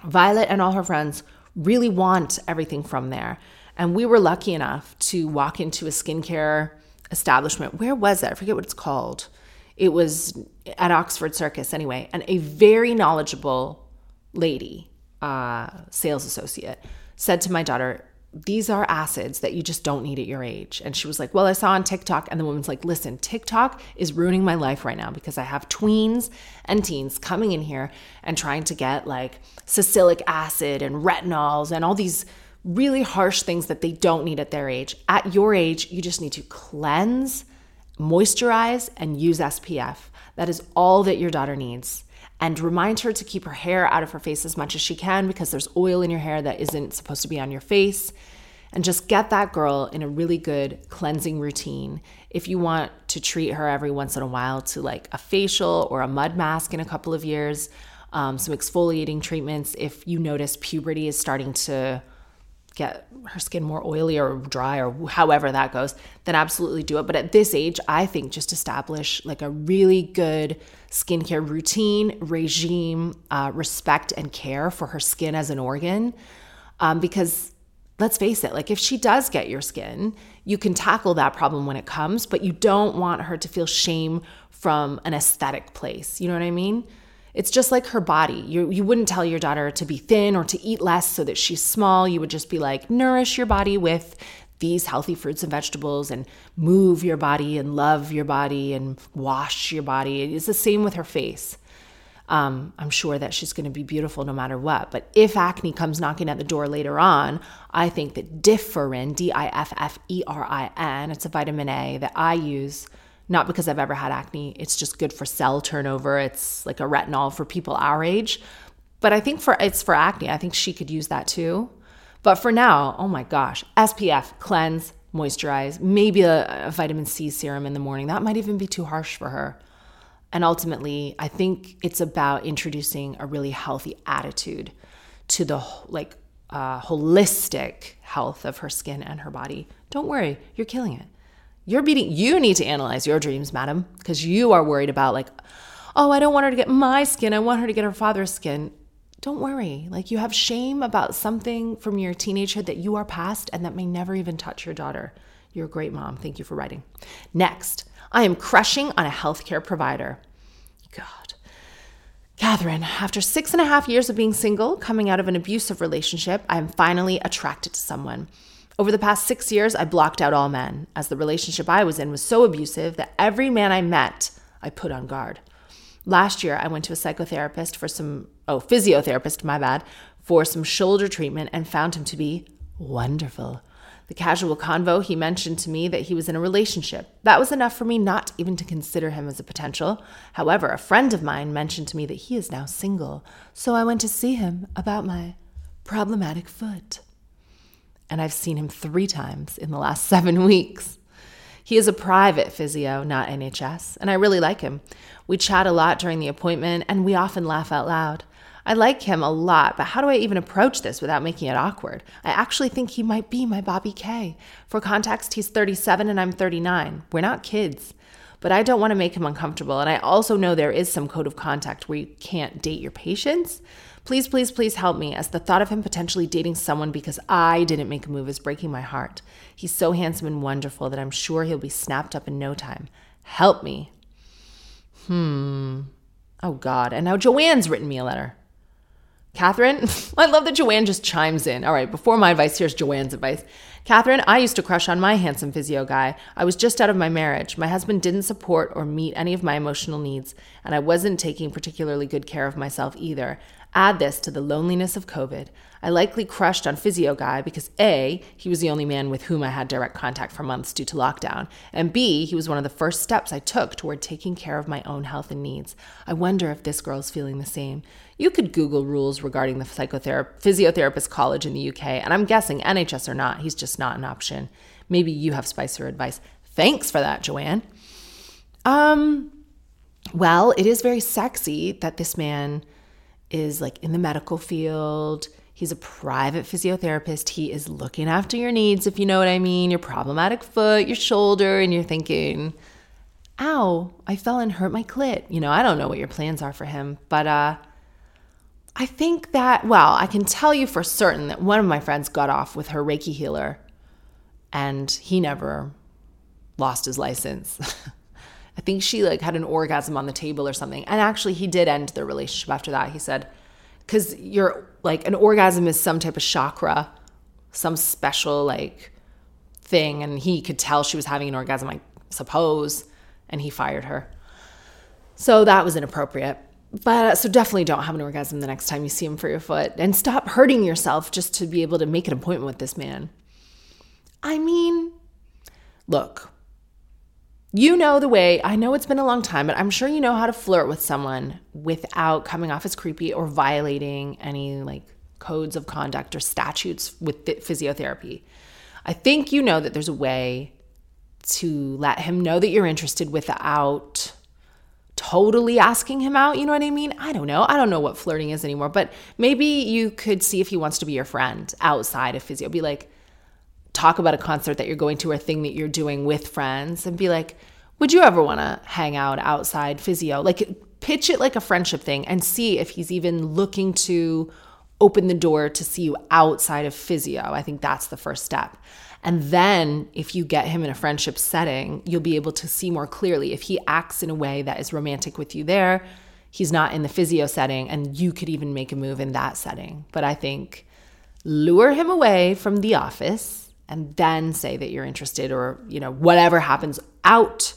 Violet and all her friends really want everything from there. And we were lucky enough to walk into a skincare establishment. Where was it? I forget what it's called. It was at Oxford Circus anyway. And a very knowledgeable lady, uh, sales associate, said to my daughter, these are acids that you just don't need at your age. And she was like, Well, I saw on TikTok. And the woman's like, Listen, TikTok is ruining my life right now because I have tweens and teens coming in here and trying to get like salicylic acid and retinols and all these really harsh things that they don't need at their age. At your age, you just need to cleanse, moisturize, and use SPF. That is all that your daughter needs and remind her to keep her hair out of her face as much as she can because there's oil in your hair that isn't supposed to be on your face. and just get that girl in a really good cleansing routine. If you want to treat her every once in a while to like a facial or a mud mask in a couple of years, um, some exfoliating treatments. If you notice puberty is starting to get her skin more oily or dry or however that goes, then absolutely do it. But at this age, I think just establish like a really good skincare routine, regime, uh, respect, and care for her skin as an organ. Um, because let's face it, like if she does get your skin, you can tackle that problem when it comes, but you don't want her to feel shame from an aesthetic place. You know what I mean? It's just like her body. You, you wouldn't tell your daughter to be thin or to eat less so that she's small. You would just be like, nourish your body with these healthy fruits and vegetables and move your body and love your body and wash your body. It's the same with her face. Um, I'm sure that she's going to be beautiful no matter what. But if acne comes knocking at the door later on, I think that Differin, D I F F E R I N, it's a vitamin A that I use not because I've ever had acne. It's just good for cell turnover. It's like a retinol for people our age. But I think for it's for acne. I think she could use that too. But for now, oh my gosh, SPF, cleanse, moisturize, maybe a, a vitamin C serum in the morning. That might even be too harsh for her. And ultimately, I think it's about introducing a really healthy attitude to the like uh, holistic health of her skin and her body. Don't worry, you're killing it. You're beating, you need to analyze your dreams, madam, because you are worried about, like, oh, I don't want her to get my skin. I want her to get her father's skin. Don't worry. Like, you have shame about something from your teenagehood that you are past and that may never even touch your daughter. You're a great mom. Thank you for writing. Next, I am crushing on a healthcare provider. God. Katherine, after six and a half years of being single, coming out of an abusive relationship, I am finally attracted to someone. Over the past six years, I blocked out all men, as the relationship I was in was so abusive that every man I met, I put on guard. Last year, I went to a psychotherapist for some, oh, physiotherapist, my bad, for some shoulder treatment and found him to be wonderful. The casual convo, he mentioned to me that he was in a relationship. That was enough for me not even to consider him as a potential. However, a friend of mine mentioned to me that he is now single, so I went to see him about my problematic foot and I've seen him three times in the last [LAUGHS] seven weeks. He is a private physio, not NHS, and I really like him. We chat a lot during the appointment, and we often laugh out loud. I like him a lot, but how do I even approach this without making it awkward? I actually think he might be my Bobby K. For context, he's 37 and I'm 39. We're not kids, but I don't want to make him uncomfortable. And I also know there is some code of contact where you can't date your patients. Please, please, please help me, as the thought of him potentially dating someone because I didn't make a move is breaking my heart. He's so handsome and wonderful that I'm sure he'll be snapped up in no time. Help me. Hmm. Oh, God. And now Joanne's written me a letter. Katherine, [LAUGHS] I love that Joanne just chimes in. All right, before my advice, here's Joanne's advice. Katherine, I used to crush on my handsome physio guy. I was just out of my marriage. My husband didn't support or meet any of my emotional needs, and I wasn't taking particularly good care of myself either. Add this to the loneliness of COVID. I likely crushed on Physio Guy because A, he was the only man with whom I had direct contact for months due to lockdown, and B, he was one of the first steps I took toward taking care of my own health and needs. I wonder if this girl's feeling the same. You could Google rules regarding the psychotherapist, physiotherapist college in the UK, and I'm guessing NHS or not, he's just not an option. Maybe you have spicer advice. Thanks for that, Joanne. Um, well, it is very sexy that this man is like in the medical field. He's a private physiotherapist. He is looking after your needs, if you know what I mean, your problematic foot, your shoulder, and you're thinking, ow, I fell and hurt my clit. You know, I don't know what your plans are for him, but uh, I think that, well, I can tell you for certain that one of my friends got off with her Reiki healer and he never lost his license. [LAUGHS] I think she like had an orgasm on the table or something. And actually, he did end their relationship after that. He said, because you're like an orgasm is some type of chakra, some special like thing. And he could tell she was having an orgasm, I suppose. And he fired her. So that was inappropriate. But uh, so definitely don't have an orgasm the next time you see him for your foot and stop hurting yourself just to be able to make an appointment with this man. I mean, look, you know the way, I know it's been a long time, but I'm sure you know how to flirt with someone without coming off as creepy or violating any like codes of conduct or statutes with physiotherapy. I think you know that there's a way to let him know that you're interested without totally asking him out. You know what I mean? I don't know. I don't know what flirting is anymore, but maybe you could see if he wants to be your friend outside of physio. Be like, talk about a concert that you're going to or a thing that you're doing with friends and be like, would you ever want to hang out outside physio? Like, pitch it like a friendship thing and see if he's even looking to open the door to see you outside of physio. I think that's the first step. And then if you get him in a friendship setting, you'll be able to see more clearly if he acts in a way that is romantic with you there, he's not in the physio setting, and you could even make a move in that setting. But I think lure him away from the office and then say that you're interested or, you know, whatever happens out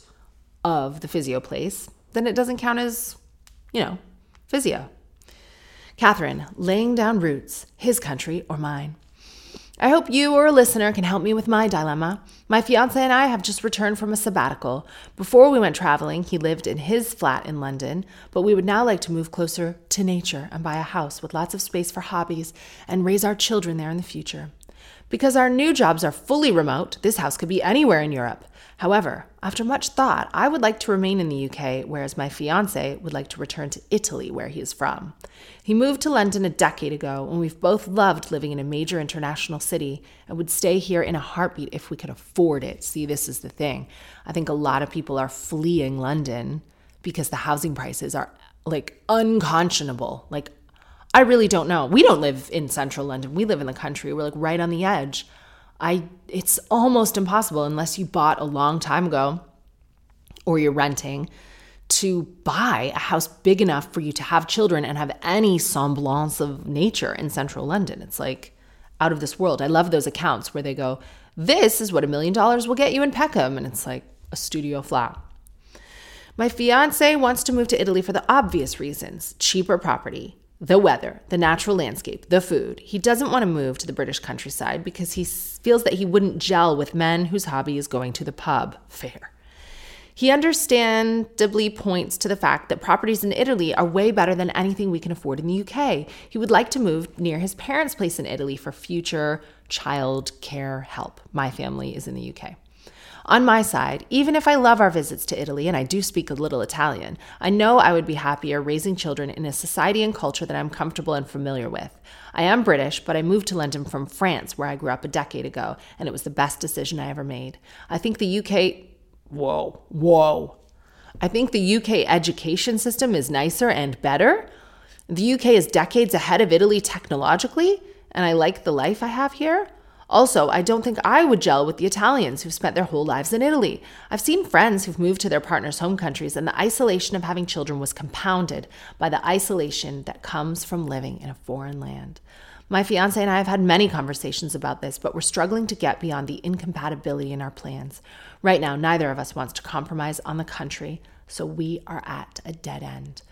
of the physio place, then it doesn't count as, you know, physio. Katherine, laying down roots, his country or mine. I hope you or a listener can help me with my dilemma. My fiance and I have just returned from a sabbatical. Before we went traveling, he lived in his flat in London, but we would now like to move closer to nature and buy a house with lots of space for hobbies and raise our children there in the future. Because our new jobs are fully remote, this house could be anywhere in Europe. However, after much thought, I would like to remain in the UK, whereas my fiance would like to return to Italy, where he is from. He moved to London a decade ago, and we've both loved living in a major international city and would stay here in a heartbeat if we could afford it. See, this is the thing. I think a lot of people are fleeing London because the housing prices are like unconscionable. Like, I really don't know. We don't live in central London, we live in the country. We're like right on the edge. I it's almost impossible unless you bought a long time ago or you're renting to buy a house big enough for you to have children and have any semblance of nature in central London. It's like out of this world. I love those accounts where they go, This is what a million dollars will get you in Peckham. And it's like a studio flat. My fiance wants to move to Italy for the obvious reasons cheaper property, the weather, the natural landscape, the food. He doesn't want to move to the British countryside because he feels that he wouldn't gel with men whose hobby is going to the pub. Fair. He understandably points to the fact that properties in Italy are way better than anything we can afford in the UK. He would like to move near his parents' place in Italy for future child care help. My family is in the UK. On my side, even if I love our visits to Italy and I do speak a little Italian, I know I would be happier raising children in a society and culture that I'm comfortable and familiar with. I am British, but I moved to London from France, where I grew up a decade ago, and it was the best decision I ever made. I think the UK, whoa, whoa. I think the UK education system is nicer and better. The UK is decades ahead of Italy technologically, and I like the life I have here. Also, I don't think I would gel with the Italians who've spent their whole lives in Italy. I've seen friends who've moved to their partners' home countries, and the isolation of having children was compounded by the isolation that comes from living in a foreign land. My fiance and I have had many conversations about this, but we're struggling to get beyond the incompatibility in our plans. Right now, neither of us wants to compromise on the country, so we are at a dead end.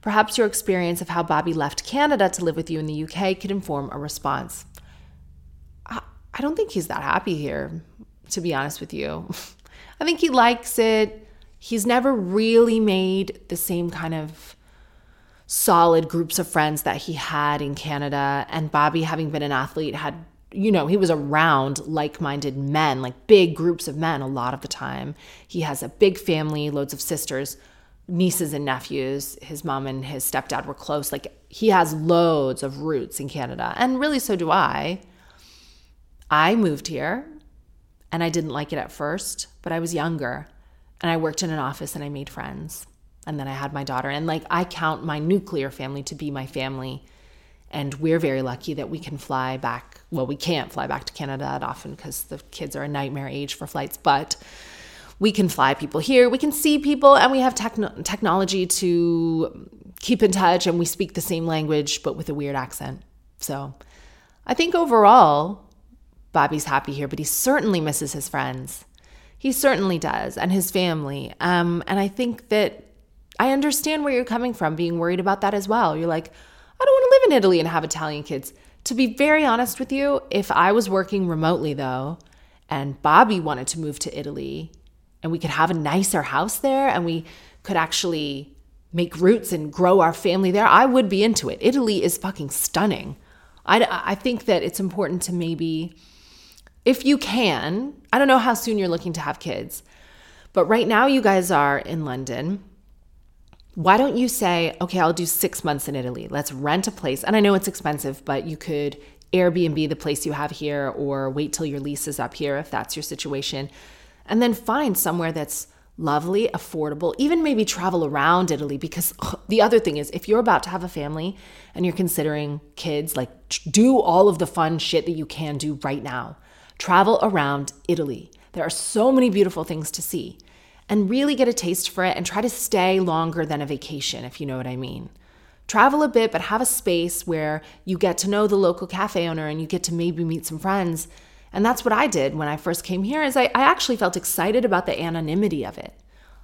Perhaps your experience of how Bobby left Canada to live with you in the UK could inform a response. I don't think he's that happy here, to be honest with you. [LAUGHS] I think he likes it. He's never really made the same kind of solid groups of friends that he had in Canada. And Bobby, having been an athlete, had, you know, he was around like minded men, like big groups of men a lot of the time. He has a big family, loads of sisters, nieces and nephews. His mom and his stepdad were close. Like he has loads of roots in Canada. And really, so do I. I moved here and I didn't like it at first, but I was younger and I worked in an office and I made friends. And then I had my daughter. And like, I count my nuclear family to be my family. And we're very lucky that we can fly back. Well, we can't fly back to Canada that often because the kids are a nightmare age for flights, but we can fly people here. We can see people, and we have techno- technology to keep in touch. And we speak the same language, but with a weird accent. So I think overall, Bobby's happy here, but he certainly misses his friends. He certainly does, and his family. Um, and I think that I understand where you're coming from, being worried about that as well. You're like, I don't want to live in Italy and have Italian kids. To be very honest with you, if I was working remotely though, and Bobby wanted to move to Italy, and we could have a nicer house there, and we could actually make roots and grow our family there, I would be into it. Italy is fucking stunning. I, I think that it's important to maybe if you can, I don't know how soon you're looking to have kids, but right now you guys are in London. Why don't you say, okay, I'll do six months in Italy. Let's rent a place. And I know it's expensive, but you could Airbnb the place you have here or wait till your lease is up here if that's your situation. And then find somewhere that's lovely, affordable, even maybe travel around Italy. Because the other thing is, if you're about to have a family and you're considering kids, like do all of the fun shit that you can do right now. Travel around Italy. There are so many beautiful things to see. And really get a taste for it and try to stay longer than a vacation, if you know what I mean. Travel a bit, but have a space where you get to know the local cafe owner and you get to maybe meet some friends and that's what I did when I first came here is I, I actually felt excited about the anonymity of it.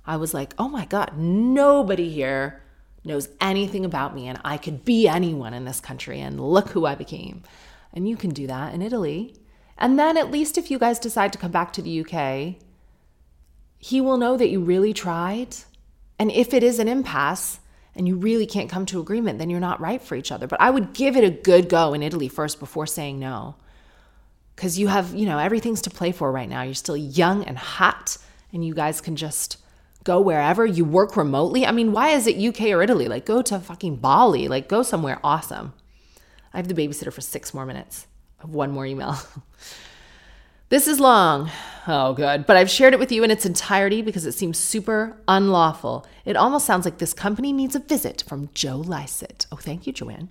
I was like, oh my God, nobody here knows anything about me and I could be anyone in this country and look who I became. And you can do that in Italy. And then at least if you guys decide to come back to the UK, he will know that you really tried. And if it is an impasse and you really can't come to agreement, then you're not right for each other. But I would give it a good go in Italy first before saying no because you have, you know, everything's to play for right now. You're still young and hot, and you guys can just go wherever. You work remotely. I mean, why is it UK or Italy? Like, go to fucking Bali. Like, go somewhere awesome. I have the babysitter for six more minutes. One more email. [LAUGHS] this is long. Oh, good. But I've shared it with you in its entirety because it seems super unlawful. It almost sounds like this company needs a visit from Joe Lycett. Oh, thank you, Joanne.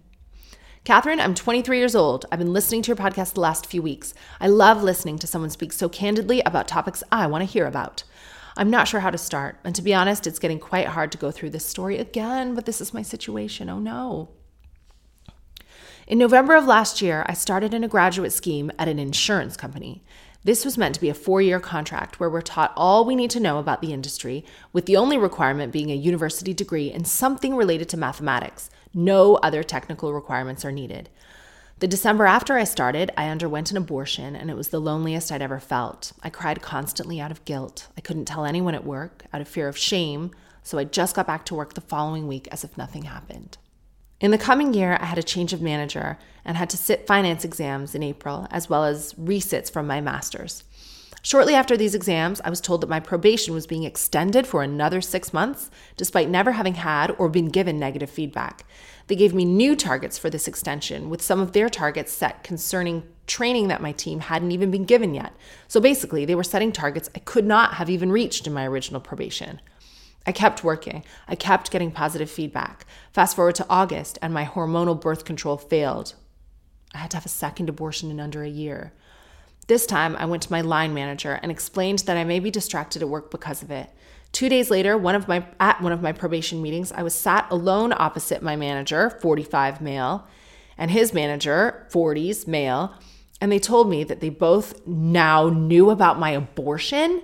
Katherine, I'm 23 years old. I've been listening to your podcast the last few weeks. I love listening to someone speak so candidly about topics I want to hear about. I'm not sure how to start, and to be honest, it's getting quite hard to go through this story again, but this is my situation. Oh no. In November of last year, I started in a graduate scheme at an insurance company. This was meant to be a four year contract where we're taught all we need to know about the industry, with the only requirement being a university degree and something related to mathematics. No other technical requirements are needed. The December after I started, I underwent an abortion, and it was the loneliest I'd ever felt. I cried constantly out of guilt. I couldn't tell anyone at work out of fear of shame, so I just got back to work the following week as if nothing happened. In the coming year, I had a change of manager and had to sit finance exams in April, as well as resits from my master's. Shortly after these exams, I was told that my probation was being extended for another six months, despite never having had or been given negative feedback. They gave me new targets for this extension, with some of their targets set concerning training that my team hadn't even been given yet. So basically, they were setting targets I could not have even reached in my original probation. I kept working. I kept getting positive feedback. Fast forward to August, and my hormonal birth control failed. I had to have a second abortion in under a year. This time, I went to my line manager and explained that I may be distracted at work because of it. Two days later, one of my at one of my probation meetings, I was sat alone opposite my manager, 45 male, and his manager, 40s male, and they told me that they both now knew about my abortion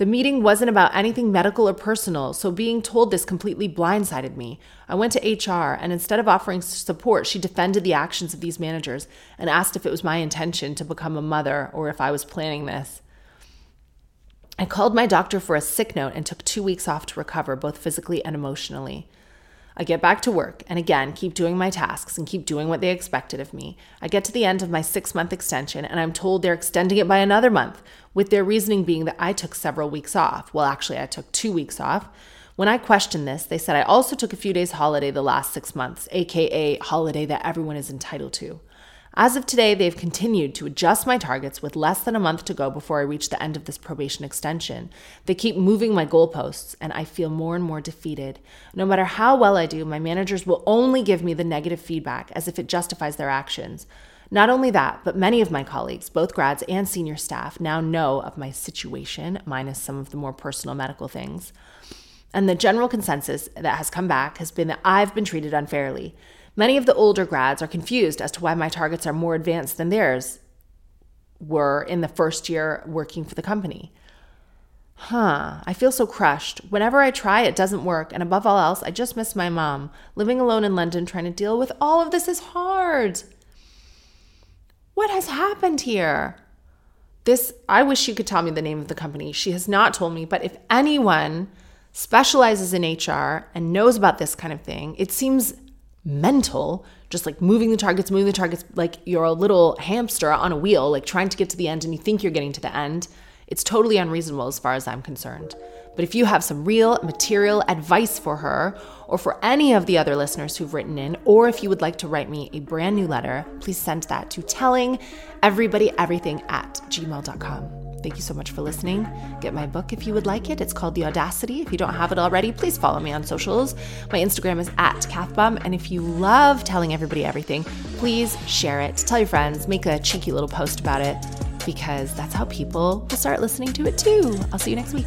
the meeting wasn't about anything medical or personal, so being told this completely blindsided me. I went to HR, and instead of offering support, she defended the actions of these managers and asked if it was my intention to become a mother or if I was planning this. I called my doctor for a sick note and took two weeks off to recover, both physically and emotionally. I get back to work and again keep doing my tasks and keep doing what they expected of me. I get to the end of my six month extension and I'm told they're extending it by another month, with their reasoning being that I took several weeks off. Well, actually, I took two weeks off. When I questioned this, they said I also took a few days holiday the last six months, aka holiday that everyone is entitled to. As of today, they've continued to adjust my targets with less than a month to go before I reach the end of this probation extension. They keep moving my goalposts, and I feel more and more defeated. No matter how well I do, my managers will only give me the negative feedback as if it justifies their actions. Not only that, but many of my colleagues, both grads and senior staff, now know of my situation, minus some of the more personal medical things. And the general consensus that has come back has been that I've been treated unfairly. Many of the older grads are confused as to why my targets are more advanced than theirs were in the first year working for the company. Huh, I feel so crushed. Whenever I try, it doesn't work. And above all else, I just miss my mom. Living alone in London, trying to deal with all of this is hard. What has happened here? This, I wish you could tell me the name of the company. She has not told me, but if anyone specializes in HR and knows about this kind of thing, it seems mental just like moving the targets, moving the targets like you're a little hamster on a wheel, like trying to get to the end and you think you're getting to the end, it's totally unreasonable as far as I'm concerned. But if you have some real material advice for her, or for any of the other listeners who've written in, or if you would like to write me a brand new letter, please send that to telling everybody everything at gmail.com. Thank you so much for listening. Get my book if you would like it. It's called The Audacity. If you don't have it already, please follow me on socials. My Instagram is at Kathbum. And if you love telling everybody everything, please share it. Tell your friends, make a cheeky little post about it because that's how people will start listening to it too. I'll see you next week.